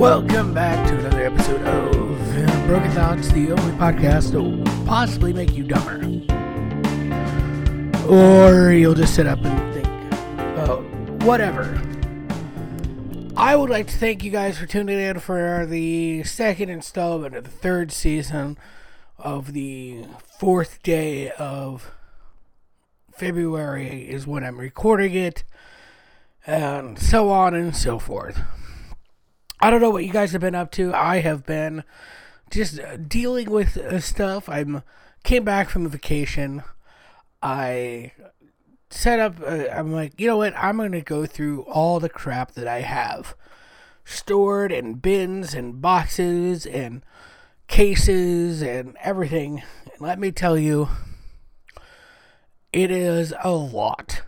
Welcome back to another episode of Broken Thoughts, the only podcast that will possibly make you dumber. Or you'll just sit up and think, oh, whatever. I would like to thank you guys for tuning in for the second installment of the third season of the fourth day of February is when I'm recording it, and so on and so forth. I don't know what you guys have been up to. I have been just uh, dealing with uh, stuff. I'm came back from vacation. I set up. Uh, I'm like, you know what? I'm gonna go through all the crap that I have stored in bins and boxes and cases and everything. And let me tell you, it is a lot.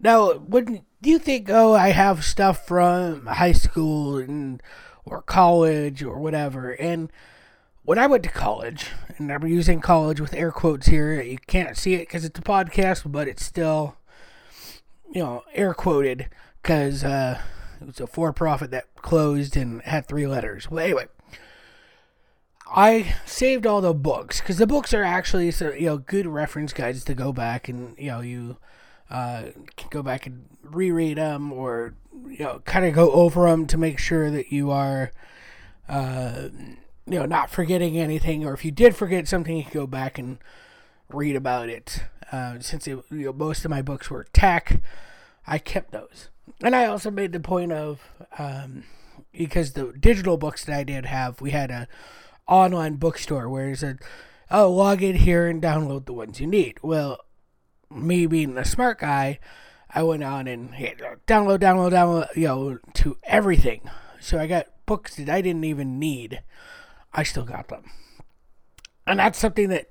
Now, wouldn't do you think, oh, I have stuff from high school and or college or whatever? And when I went to college, and I'm using college with air quotes here, you can't see it because it's a podcast, but it's still, you know, air quoted because uh, it was a for profit that closed and had three letters. Well, anyway. I saved all the books because the books are actually so you know good reference guides to go back and you know you uh, can go back and reread them or you know kind of go over them to make sure that you are uh, you know not forgetting anything or if you did forget something you can go back and read about it. Uh, since it, you know, most of my books were tech i kept those. And i also made the point of um, because the digital books that i did have we had a online bookstore where it said oh log in here and download the ones you need. Well me being the smart guy, I went on and hit download, download, download, you know, to everything. So I got books that I didn't even need. I still got them. And that's something that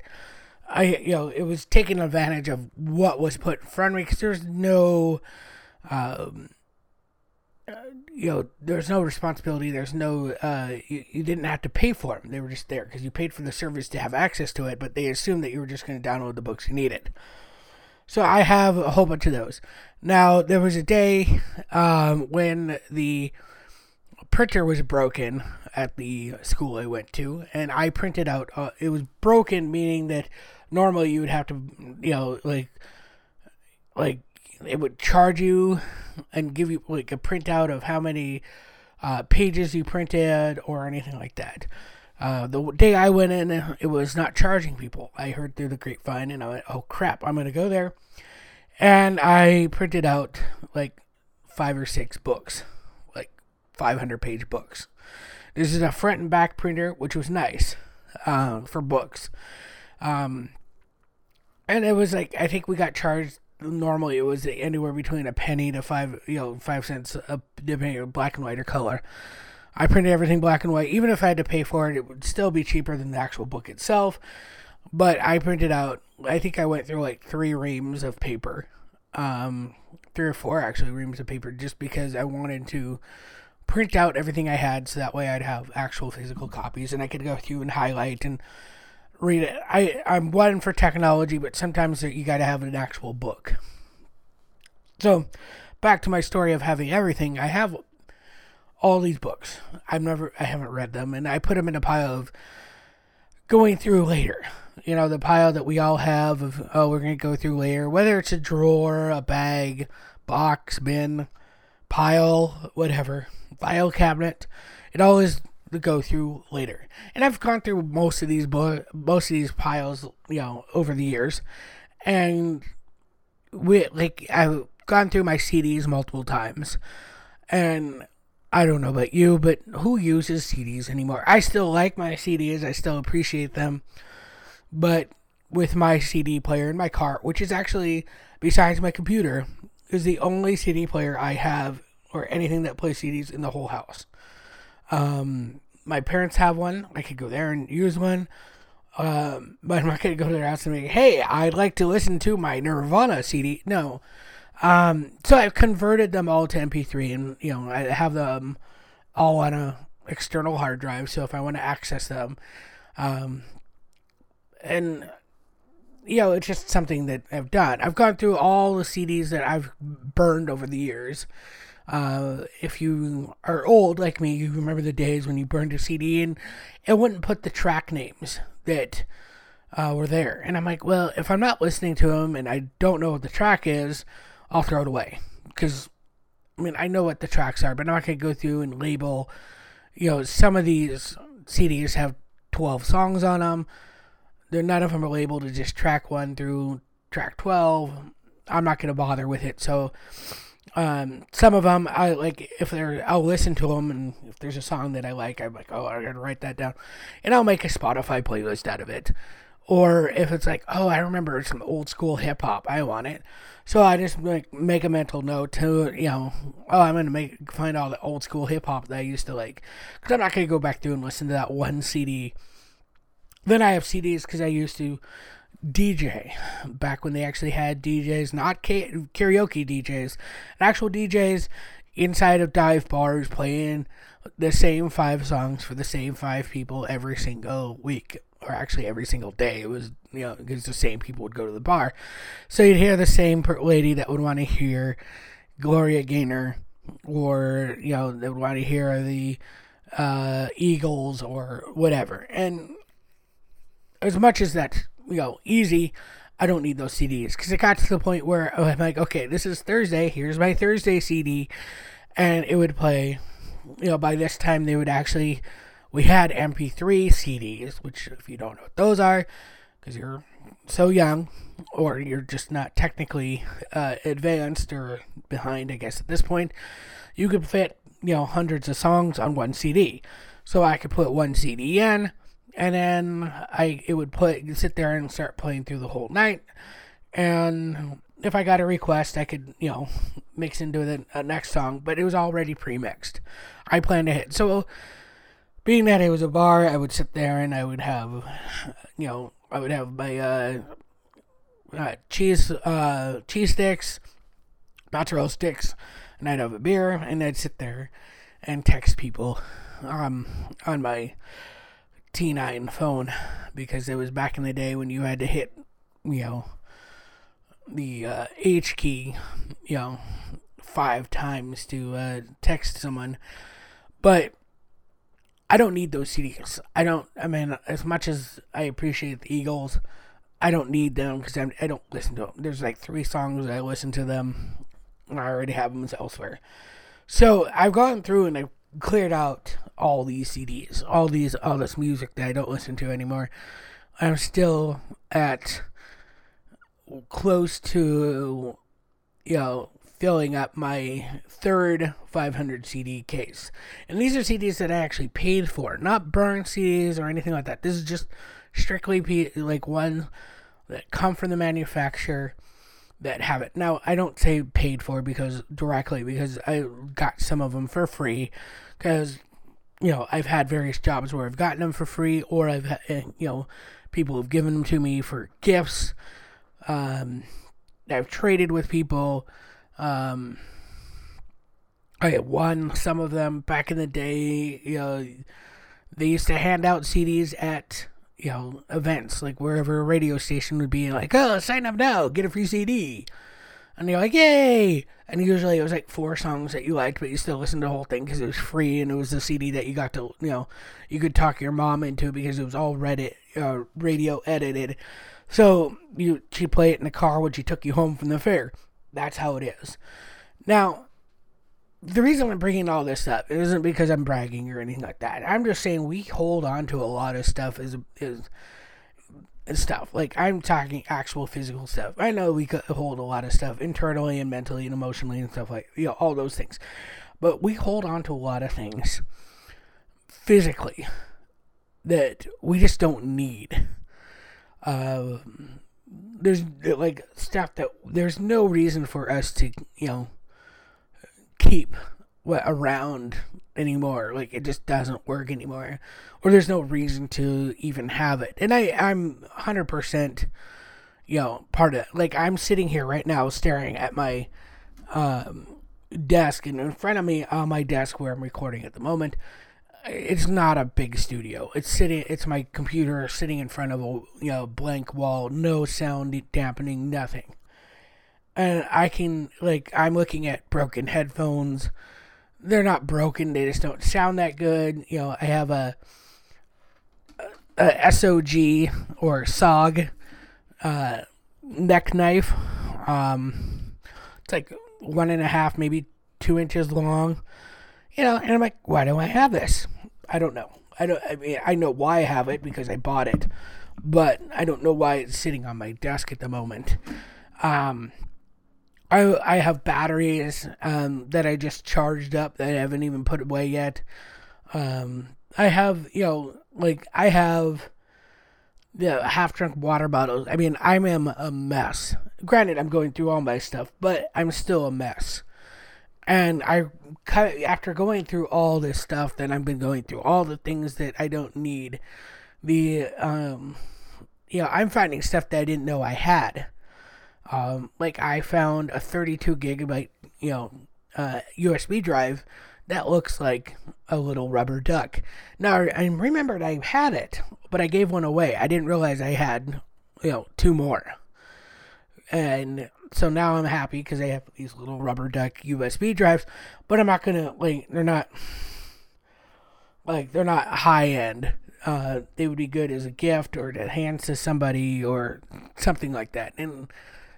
I, you know, it was taking advantage of what was put in front of me because there's no, um, you know, there's no responsibility. There's no, uh, you, you didn't have to pay for them. They were just there because you paid for the service to have access to it, but they assumed that you were just going to download the books you needed. So I have a whole bunch of those. Now there was a day um, when the printer was broken at the school I went to, and I printed out. Uh, it was broken, meaning that normally you would have to, you know, like, like it would charge you and give you like a printout of how many uh, pages you printed or anything like that. Uh, the day I went in, it was not charging people. I heard through the grapevine, and I went, "Oh crap! I'm gonna go there." And I printed out like five or six books, like 500 page books. This is a front and back printer, which was nice uh, for books. Um, and it was like I think we got charged. Normally, it was anywhere between a penny to five, you know, five cents, depending on black and white or color. I printed everything black and white. Even if I had to pay for it, it would still be cheaper than the actual book itself. But I printed out, I think I went through like three reams of paper. Um, three or four actually reams of paper just because I wanted to print out everything I had so that way I'd have actual physical copies and I could go through and highlight and read it. I, I'm one for technology, but sometimes you got to have an actual book. So, back to my story of having everything. I have all these books. I've never, I haven't read them, and I put them in a pile of going through later. You know, the pile that we all have of, oh, we're going to go through later, whether it's a drawer, a bag, box, bin, pile, whatever, file cabinet. It all is to go through later. And I've gone through most of these bo- most of these piles, you know, over the years, and we like I've gone through my CDs multiple times, and I don't know about you, but who uses CDs anymore? I still like my CDs, I still appreciate them. But with my CD player in my car, which is actually, besides my computer, is the only CD player I have or anything that plays CDs in the whole house. Um, my parents have one. I could go there and use one. Um, but I'm not going to go to their house and be, hey, I'd like to listen to my Nirvana CD. No. Um, so I've converted them all to MP3, and you know I have them all on a external hard drive. So if I want to access them, um, and you know it's just something that I've done. I've gone through all the CDs that I've burned over the years. Uh, if you are old like me, you remember the days when you burned a CD and it wouldn't put the track names that uh, were there. And I'm like, well, if I'm not listening to them and I don't know what the track is, I'll throw it away. Because, I mean, I know what the tracks are, but I'm not to go through and label, you know, some of these CDs have 12 songs on them. They're, none of them are labeled as just track 1 through track 12. I'm not going to bother with it. So, um, some of them I like if they're I'll listen to them and if there's a song that I like I'm like oh I gotta write that down and I'll make a Spotify playlist out of it or if it's like, oh, I remember some old school hip hop, I want it. So I just like make a mental note to, you know, oh, I'm gonna make find all the old school hip hop that I used to like, because I'm not gonna go back through and listen to that one CD. Then I have CDs because I used to DJ back when they actually had DJs, not karaoke DJs, actual DJs inside of dive bars playing the same five songs for the same five people every single week or actually every single day. It was, you know, because the same people would go to the bar. So you'd hear the same lady that would want to hear Gloria Gaynor, or, you know, they would want to hear the uh, Eagles or whatever. And as much as that's, you know, easy, I don't need those CDs because it got to the point where I'm like, okay, this is Thursday. Here's my Thursday CD, and it would play. You know, by this time they would actually we had MP3 CDs, which, if you don't know what those are, because you're so young, or you're just not technically uh, advanced or behind, I guess, at this point, you could fit, you know, hundreds of songs on one CD. So I could put one CD in, and then I it would put sit there and start playing through the whole night. And if I got a request, I could, you know, mix into the uh, next song, but it was already pre-mixed. I planned hit. So being that it was a bar, I would sit there and I would have, you know, I would have my uh, uh, cheese uh, cheese sticks, mozzarella sticks, and I'd have a beer, and I'd sit there and text people um, on my T9 phone because it was back in the day when you had to hit, you know, the uh, H key, you know, five times to uh, text someone. But I don't need those CDs. I don't. I mean, as much as I appreciate the Eagles, I don't need them because I don't listen to them. There's like three songs I listen to them. And I already have them elsewhere. So I've gone through and I've cleared out all these CDs, all these all this music that I don't listen to anymore. I'm still at close to you know filling up my third 500 CD case. And these are CDs that I actually paid for, not burned CDs or anything like that. This is just strictly like ones that come from the manufacturer that have it. Now, I don't say paid for because directly because I got some of them for free because you know, I've had various jobs where I've gotten them for free or I've eh, you know, people have given them to me for gifts. Um, I've traded with people um, I won some of them back in the day. You know, they used to hand out CDs at you know events, like wherever a radio station would be like, "Oh, sign up now, get a free CD," and you're like, "Yay!" And usually it was like four songs that you liked, but you still listened to the whole thing because it was free and it was the CD that you got to, you know, you could talk your mom into because it was all Reddit, uh, radio edited. So you she play it in the car when she took you home from the fair. That's how it is. Now, the reason I'm bringing all this up isn't because I'm bragging or anything like that. I'm just saying we hold on to a lot of stuff is is stuff. Like I'm talking actual physical stuff. I know we hold a lot of stuff internally and mentally and emotionally and stuff like you know all those things, but we hold on to a lot of things physically that we just don't need. Uh, there's like stuff that there's no reason for us to you know keep what around anymore. Like it just doesn't work anymore. Or there's no reason to even have it. And i i'm 100% you know part of it like i'm sitting here right now staring at my um, desk. And in front of me on my desk where i'm recording at the moment it's not a big studio. It's sitting. It's my computer sitting in front of a you know blank wall, no sound dampening, nothing. and I can like I'm looking at broken headphones. They're not broken; they just don't sound that good. You know, I have a, a SOG or SOG uh, neck knife. Um, it's like one and a half, maybe two inches long. You know, and I'm like, why do I have this? I don't know. I don't. I mean, I know why I have it because I bought it, but I don't know why it's sitting on my desk at the moment. Um, I I have batteries um, that I just charged up that I haven't even put away yet. Um, I have you know like I have the half drunk water bottles. I mean, I am a mess. Granted, I'm going through all my stuff, but I'm still a mess. And I, after going through all this stuff that I've been going through, all the things that I don't need, the, um, you know, I'm finding stuff that I didn't know I had. Um, like I found a 32 gigabyte, you know, uh, USB drive that looks like a little rubber duck. Now I remembered I had it, but I gave one away. I didn't realize I had, you know, two more. And so now I'm happy because they have these little rubber duck USB drives, but I'm not gonna like they're not like they're not high end. Uh, they would be good as a gift or to hand to somebody or something like that. And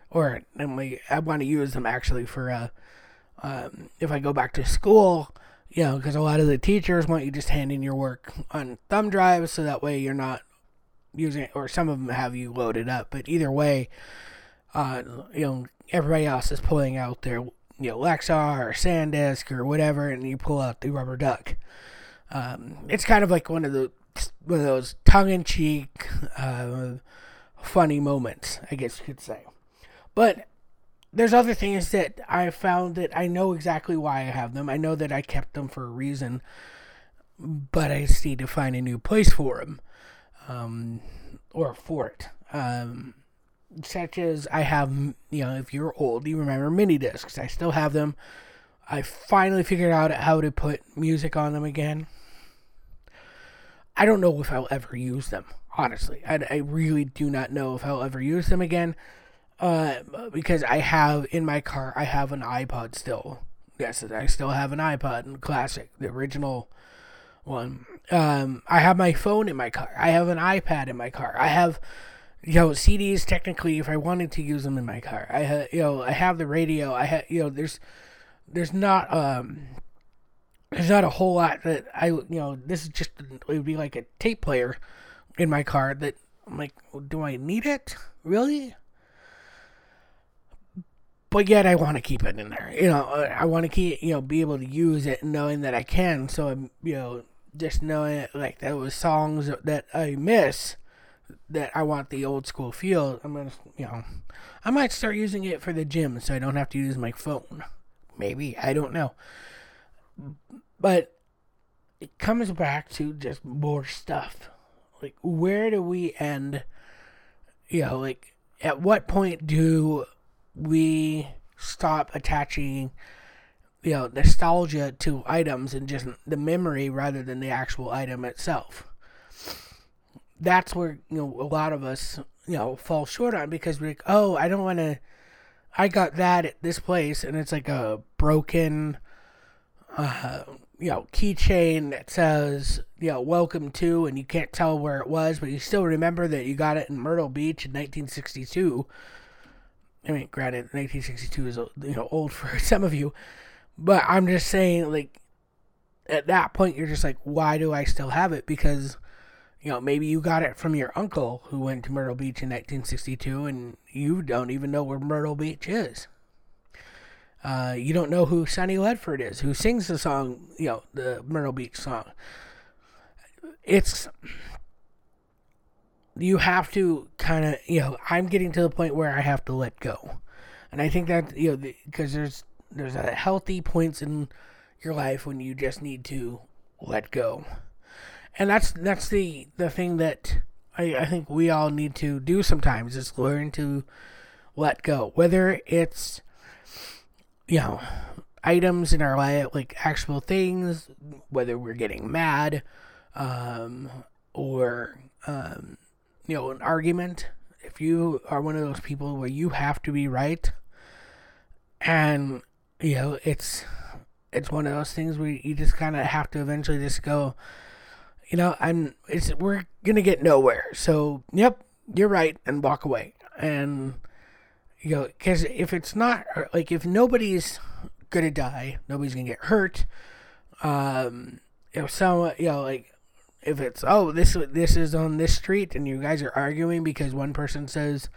or and we, I want to use them actually for uh, um, if I go back to school, you know, because a lot of the teachers want you just handing your work on thumb drives, so that way you're not using it, or some of them have you loaded up. But either way, uh, you know, everybody else is pulling out their you know Lexar or SanDisk or whatever, and you pull out the rubber duck. Um, it's kind of like one of the one of those tongue-in-cheek, uh, funny moments, I guess you could say. But there's other things that I found that I know exactly why I have them. I know that I kept them for a reason, but I just need to find a new place for them, um, or for it. Um, such as I have, you know, if you're old, you remember mini discs. I still have them. I finally figured out how to put music on them again. I don't know if I'll ever use them, honestly. I, I really do not know if I'll ever use them again. Uh, because I have in my car, I have an iPod still. Yes, I still have an iPod Classic, the original one. Um, I have my phone in my car. I have an iPad in my car. I have, you know, CDs. Technically, if I wanted to use them in my car, I have, you know, I have the radio. I have, you know, there's, there's not, um, there's not a whole lot that I, you know, this is just it would be like a tape player in my car that I'm like, do I need it really? but yet I want to keep it in there. You know, I want to keep, you know, be able to use it knowing that I can. So I'm, you know, just knowing it, like that was songs that I miss that I want the old school feel. I'm gonna, you know, I might start using it for the gym so I don't have to use my phone. Maybe I don't know, but it comes back to just more stuff. Like, where do we end? You know, like, at what point do we stop attaching you know nostalgia to items and just the memory rather than the actual item itself that's where you know a lot of us you know fall short on because we're like oh i don't want to i got that at this place and it's like a broken uh you know keychain that says you know welcome to and you can't tell where it was but you still remember that you got it in myrtle beach in 1962 I mean, granted, 1962 is you know old for some of you, but I'm just saying, like, at that point, you're just like, why do I still have it? Because, you know, maybe you got it from your uncle who went to Myrtle Beach in 1962, and you don't even know where Myrtle Beach is. Uh, you don't know who Sonny Ledford is, who sings the song, you know, the Myrtle Beach song. It's you have to kind of, you know, I'm getting to the point where I have to let go. And I think that, you know, because there's there's a healthy points in your life when you just need to let go. And that's that's the the thing that I, I think we all need to do sometimes is learn to let go. Whether it's you know, items in our life like actual things, whether we're getting mad, um, or um, you know, an argument, if you are one of those people where you have to be right, and you know it's it's one of those things where you just kind of have to eventually just go you know i'm it's we're gonna get nowhere so yep you're right and walk away and you know because if it's not like if nobody's gonna die nobody's gonna get hurt um if someone you know like if it's oh this this is on this street and you guys are arguing because one person says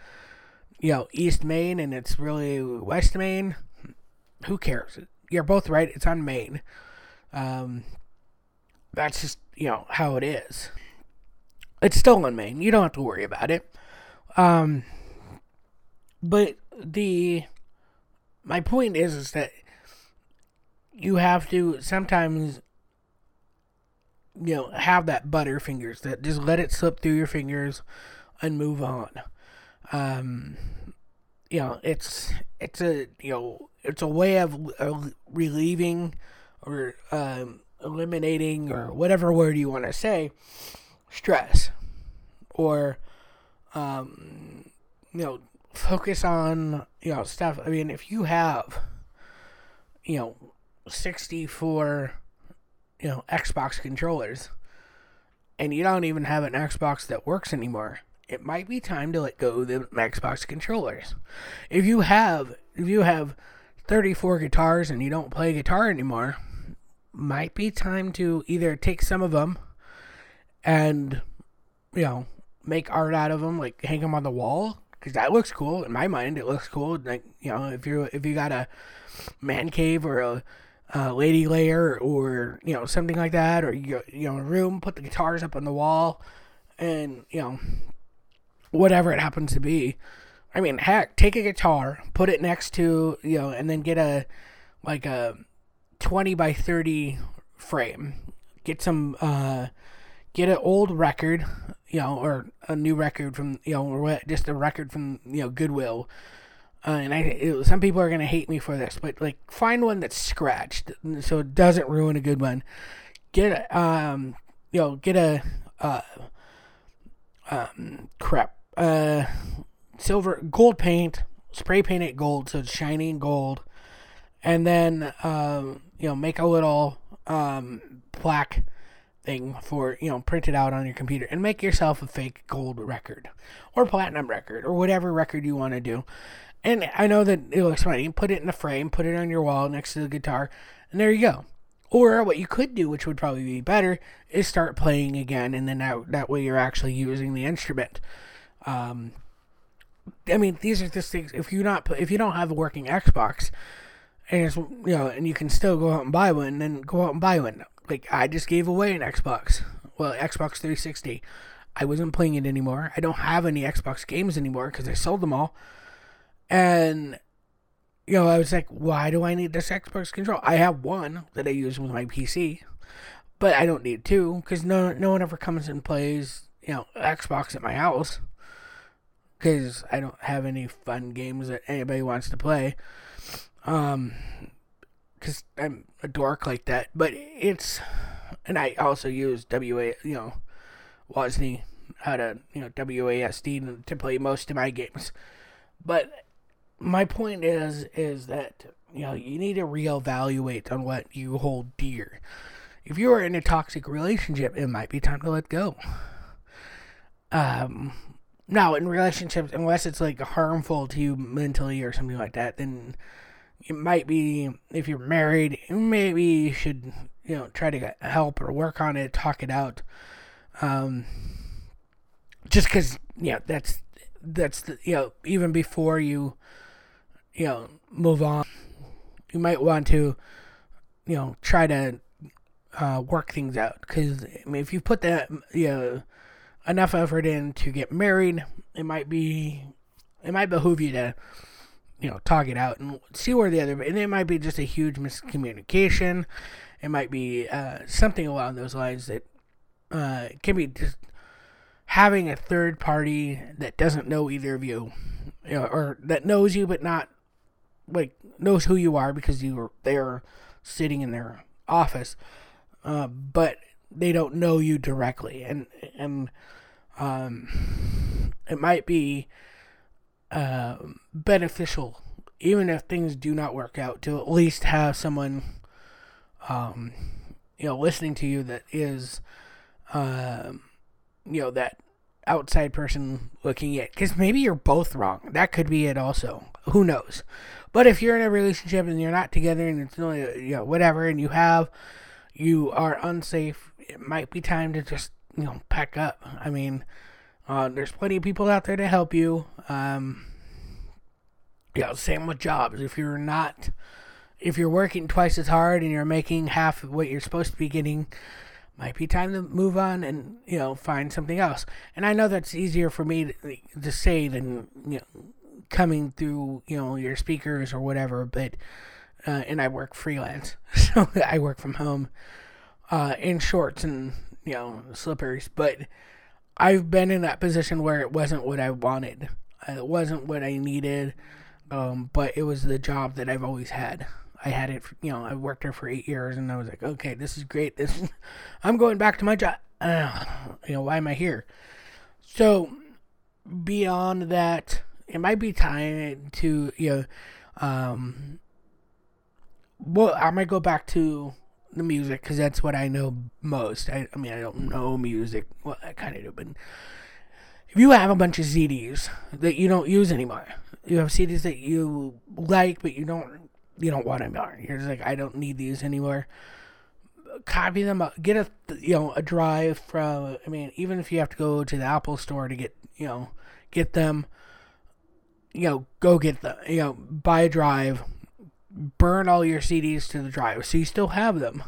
you know East Main and it's really West Main, who cares? You're both right. It's on Main. Um, that's just you know how it is. It's still in Maine. You don't have to worry about it. Um, but the my point is is that you have to sometimes you know, have that butter fingers that just let it slip through your fingers and move on. Um, you know, it's it's a you know it's a way of relieving or um, eliminating or whatever word you want to say stress or um, you know focus on you know stuff. I mean, if you have you know sixty four you know, Xbox controllers, and you don't even have an Xbox that works anymore, it might be time to let go of the Xbox controllers. If you have if you have 34 guitars and you don't play guitar anymore, might be time to either take some of them and you know, make art out of them, like hang them on the wall because that looks cool in my mind. It looks cool. Like you know, if you if you got a man cave or a uh, lady layer or you know something like that, or you you know a room, put the guitars up on the wall, and you know whatever it happens to be. I mean, heck, take a guitar, put it next to you know, and then get a like a twenty by thirty frame. Get some uh, get an old record, you know, or a new record from you know, or just a record from you know Goodwill uh, and I, it, some people are gonna hate me for this, but like find one that's scratched so it doesn't ruin a good one. Get um, you know, get a uh, um, crap, uh, silver gold paint, spray paint it gold so it's shiny and gold, and then um, you know, make a little um plaque thing for you know print it out on your computer and make yourself a fake gold record or platinum record or whatever record you want to do and I know that it looks funny. Put it in a frame, put it on your wall next to the guitar, and there you go. Or what you could do, which would probably be better, is start playing again, and then that, that way you're actually using the instrument. Um, I mean, these are just things. If you not if you don't have a working Xbox, and it's, you know, and you can still go out and buy one, and then go out and buy one. Like I just gave away an Xbox, well, Xbox 360. I wasn't playing it anymore. I don't have any Xbox games anymore because I sold them all. And you know, I was like, why do I need this Xbox control? I have one that I use with my PC, but I don't need two because no no one ever comes and plays you know Xbox at my house because I don't have any fun games that anybody wants to play. Um, because I'm a dork like that. But it's, and I also use WA, you know, WASD, how to you know WASD to play most of my games. But my point is is that you know you need to reevaluate on what you hold dear. If you are in a toxic relationship, it might be time to let go. Um, now in relationships, unless it's like harmful to you mentally or something like that, then it might be if you're married, maybe you should you know try to get help or work on it, talk it out. Um, just because yeah, that's that's the you know even before you you know, move on. You might want to, you know, try to uh, work things out because I mean, if you put that, you know, enough effort in to get married, it might be, it might behoove you to, you know, talk it out and see where the other, and it might be just a huge miscommunication. It might be uh, something along those lines that uh, can be just having a third party that doesn't know either of you, you know, or that knows you but not like knows who you are because you are there sitting in their office, uh, but they don't know you directly, and and um, it might be uh, beneficial even if things do not work out, to at least have someone, um, you know, listening to you that is, um, you know, that outside person looking at because maybe you're both wrong. That could be it also. Who knows? But if you're in a relationship and you're not together and it's only you know whatever and you have you are unsafe, it might be time to just you know pack up. I mean, uh, there's plenty of people out there to help you. Um, yeah, same with jobs. If you're not, if you're working twice as hard and you're making half of what you're supposed to be getting, might be time to move on and you know find something else. And I know that's easier for me to, to say than you know coming through you know your speakers or whatever. But uh, and I work freelance, so I work from home uh, in shorts and you know slippers. But I've been in that position where it wasn't what I wanted. It wasn't what I needed. Um, but it was the job that I've always had. I had it, you know, I worked there for eight years, and I was like, okay, this is great. This, I'm going back to my job. Uh, you know, why am I here? So beyond that, it might be time to, you know, um, well, I might go back to the music because that's what I know most. I, I mean, I don't know music. Well, I kind of do, but if you have a bunch of CDs that you don't use anymore, you have CDs that you like but you don't you don't want anymore. You're just like I don't need these anymore. Copy them up. Get a you know a drive from. I mean, even if you have to go to the Apple store to get you know get them. You know, go get the you know buy a drive, burn all your CDs to the drive so you still have them,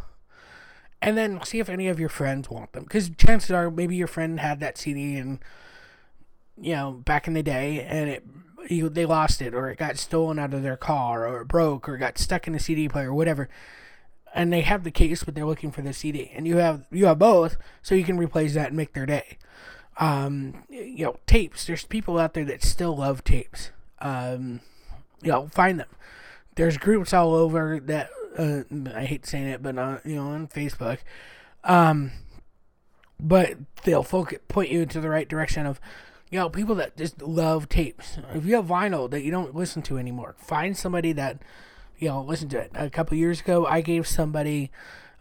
and then see if any of your friends want them. Because chances are maybe your friend had that CD and you know back in the day and it you, they lost it or it got stolen out of their car or it broke or got stuck in a CD player or whatever. And they have the case, but they're looking for the CD, and you have you have both, so you can replace that and make their day. Um, you know, tapes. There's people out there that still love tapes. Um, you know, find them. There's groups all over that. Uh, I hate saying it, but uh, you know, on Facebook. Um, but they'll focus, point you into the right direction of you know, people that just love tapes. If you have vinyl that you don't listen to anymore, find somebody that, you know, listen to it. A couple years ago, I gave somebody,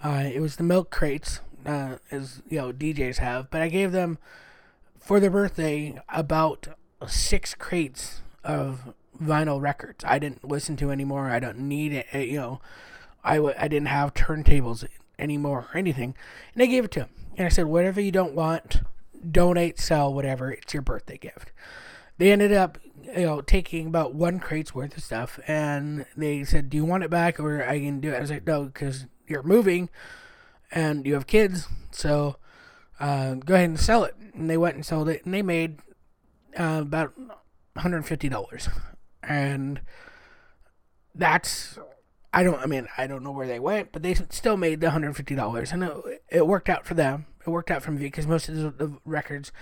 uh, it was the milk crates, uh, as, you know, DJs have, but I gave them, for their birthday, about six crates of vinyl records. I didn't listen to anymore. I don't need it, uh, you know, I w- I didn't have turntables anymore or anything. And I gave it to him. And I said, whatever you don't want, donate, sell, whatever. It's your birthday gift. They ended up, you know, taking about one crate's worth of stuff, and they said, "Do you want it back, or I can do it?" I was like, "No, because you're moving, and you have kids, so uh, go ahead and sell it." And they went and sold it, and they made uh, about 150 dollars, and that's I don't. I mean, I don't know where they went, but they still made the 150 dollars, and it, it worked out for them it worked out for me because most of the, the records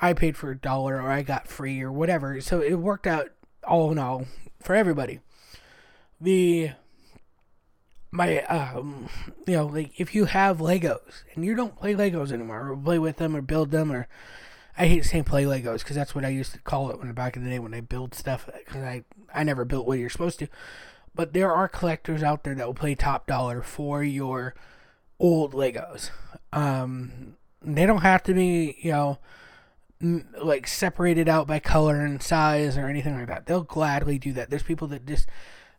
I paid for a dollar or I got free or whatever. So it worked out all in all for everybody. The my um you know like if you have Legos and you don't play Legos anymore or play with them or build them or I hate saying play Legos because that's what I used to call it when back in the day when I build stuff because I I never built what you're supposed to. But there are collectors out there that will pay top dollar for your old Legos. Um, they don't have to be, you know, m- like separated out by color and size or anything like that. They'll gladly do that. There's people that just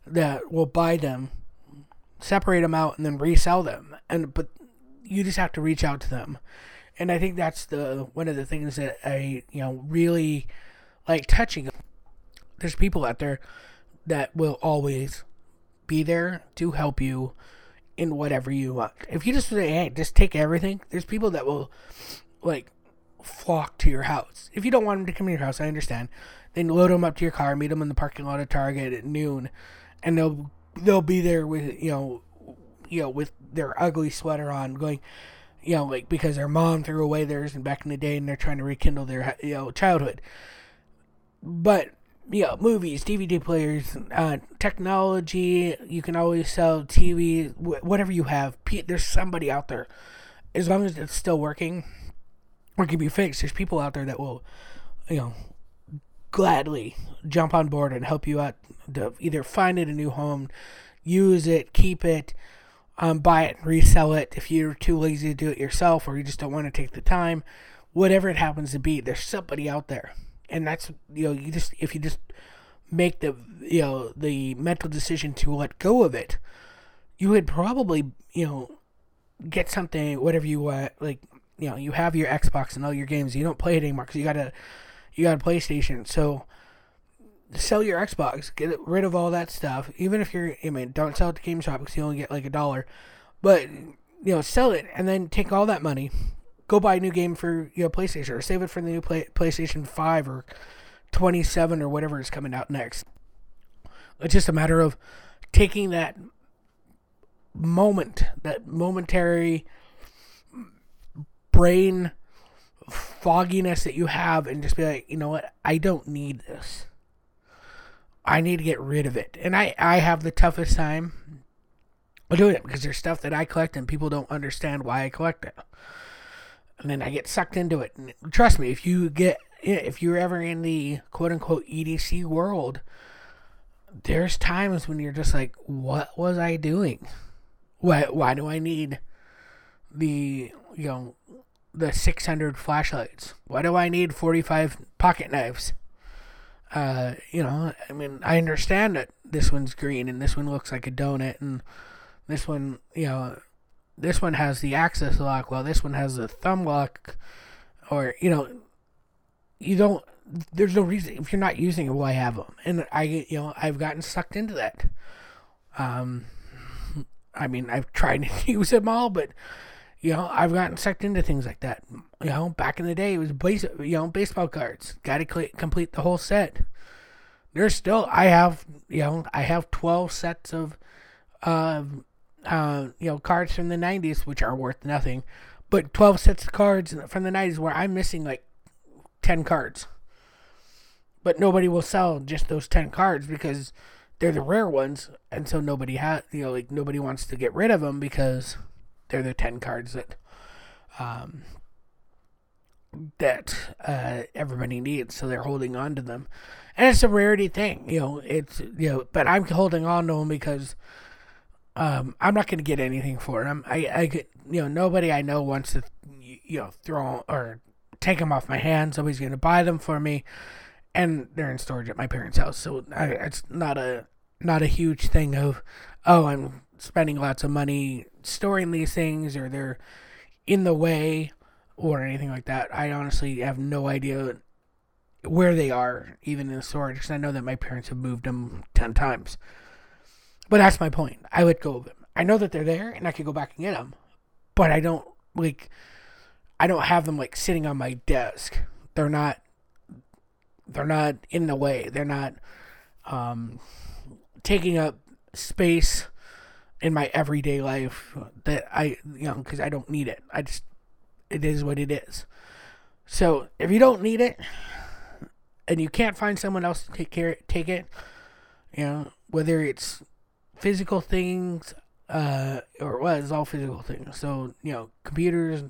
that will buy them, separate them out, and then resell them. And but you just have to reach out to them. And I think that's the one of the things that I, you know, really like touching. There's people out there that will always be there to help you in whatever you want. If you just say, hey, just take everything, there's people that will like flock to your house. If you don't want them to come to your house, I understand. Then load them up to your car, meet them in the parking lot of Target at noon, and they'll they'll be there with you know you know with their ugly sweater on, going you know like because their mom threw away theirs and back in the day, and they're trying to rekindle their you know childhood. But you know, movies, DVD players, uh, technology. You can always sell TV, wh- whatever you have. There's somebody out there, as long as it's still working or can be fixed. There's people out there that will, you know, gladly jump on board and help you out to either find it a new home, use it, keep it, um, buy it, and resell it. If you're too lazy to do it yourself or you just don't want to take the time, whatever it happens to be, there's somebody out there, and that's you know you just if you just make the you know the mental decision to let go of it, you would probably you know get something whatever you want like you know you have your Xbox and all your games. You don't play it anymore because you got a you got a PlayStation. So sell your Xbox get rid of all that stuff even if you're I mean don't sell it to GameStop because you only get like a dollar but you know sell it and then take all that money go buy a new game for you know PlayStation or save it for the new play, PlayStation 5 or 27 or whatever is coming out next it's just a matter of taking that moment, that momentary brain fogginess that you have, and just be like, you know what? I don't need this. I need to get rid of it. And I, I have the toughest time doing it because there's stuff that I collect and people don't understand why I collect it. And then I get sucked into it. And trust me, if you get, if you're ever in the quote unquote EDC world, there's times when you're just like, what was I doing? Why why do I need the you know the 600 flashlights? Why do I need 45 pocket knives? Uh, you know, I mean, I understand that this one's green and this one looks like a donut and this one, you know, this one has the access lock while this one has the thumb lock or, you know, you don't there's no reason if you're not using it why have them and i you know i've gotten sucked into that. Um I mean, I've tried to use them all, but you know, I've gotten sucked into things like that. You know, back in the day, it was base, you know, baseball cards. Got to cl- complete the whole set. There's still, I have, you know, I have 12 sets of, uh, uh, you know, cards from the 90s, which are worth nothing, but 12 sets of cards from the 90s where I'm missing like 10 cards. But nobody will sell just those 10 cards because they're the rare ones, and so nobody has you know like nobody wants to get rid of them because they're the ten cards that um, that uh, everybody needs, so they're holding on to them, and it's a rarity thing, you know. It's you know, but I'm holding on to them because um, I'm not going to get anything for them. I I get you know nobody I know wants to you know throw or take them off my hands. Nobody's going to buy them for me and they're in storage at my parents' house, so I, it's not a not a huge thing of oh I'm spending lots of money storing these things or they're in the way or anything like that. I honestly have no idea where they are, even in storage, because I know that my parents have moved them ten times. But that's my point. I let go of them. I know that they're there, and I could go back and get them, but I don't like. I don't have them like sitting on my desk. They're not they're not in the way. They're not um, taking up space in my everyday life that I, you know, because I don't need it. I just, it is what it is. So if you don't need it, and you can't find someone else to take care, take it, you know, whether it's physical things, uh, or it was all physical things. So you know, computers,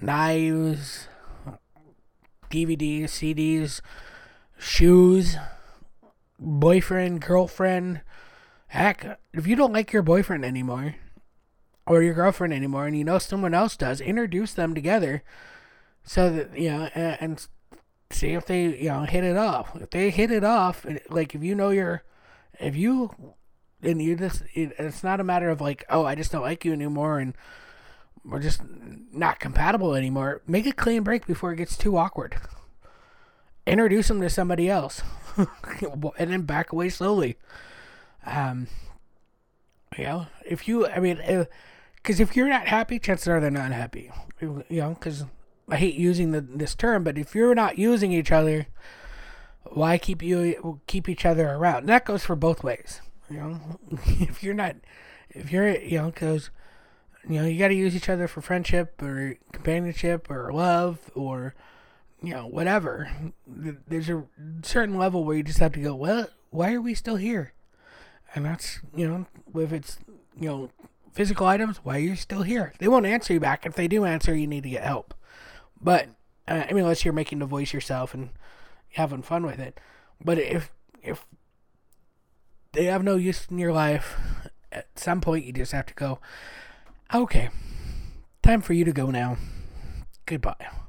knives, DVDs, CDs, shoes, boyfriend, girlfriend. Heck, if you don't like your boyfriend anymore or your girlfriend anymore and you know someone else does, introduce them together so that, you know, and, and see if they, you know, hit it off. If they hit it off, like if you know you're, if you, and you just, it, it's not a matter of like, oh, I just don't like you anymore and we're just not compatible anymore, make a clean break before it gets too awkward. Introduce them to somebody else, and then back away slowly. Um, you know, if you, I mean, because if, if, you're not happy, chances are they're not happy. You know, because I hate using the, this term, but if you're not using each other, why keep you keep each other around? And that goes for both ways. You know, if you're not, if you're, you know, because you know, you got to use each other for friendship or companionship or love or, you know, whatever. There's a certain level where you just have to go, well, why are we still here? and that's you know if its you know physical items why you're still here? They won't answer you back. If they do answer you need to get help. But uh, i mean unless you're making the voice yourself and having fun with it. But if if they have no use in your life at some point you just have to go okay time for you to go now. Goodbye.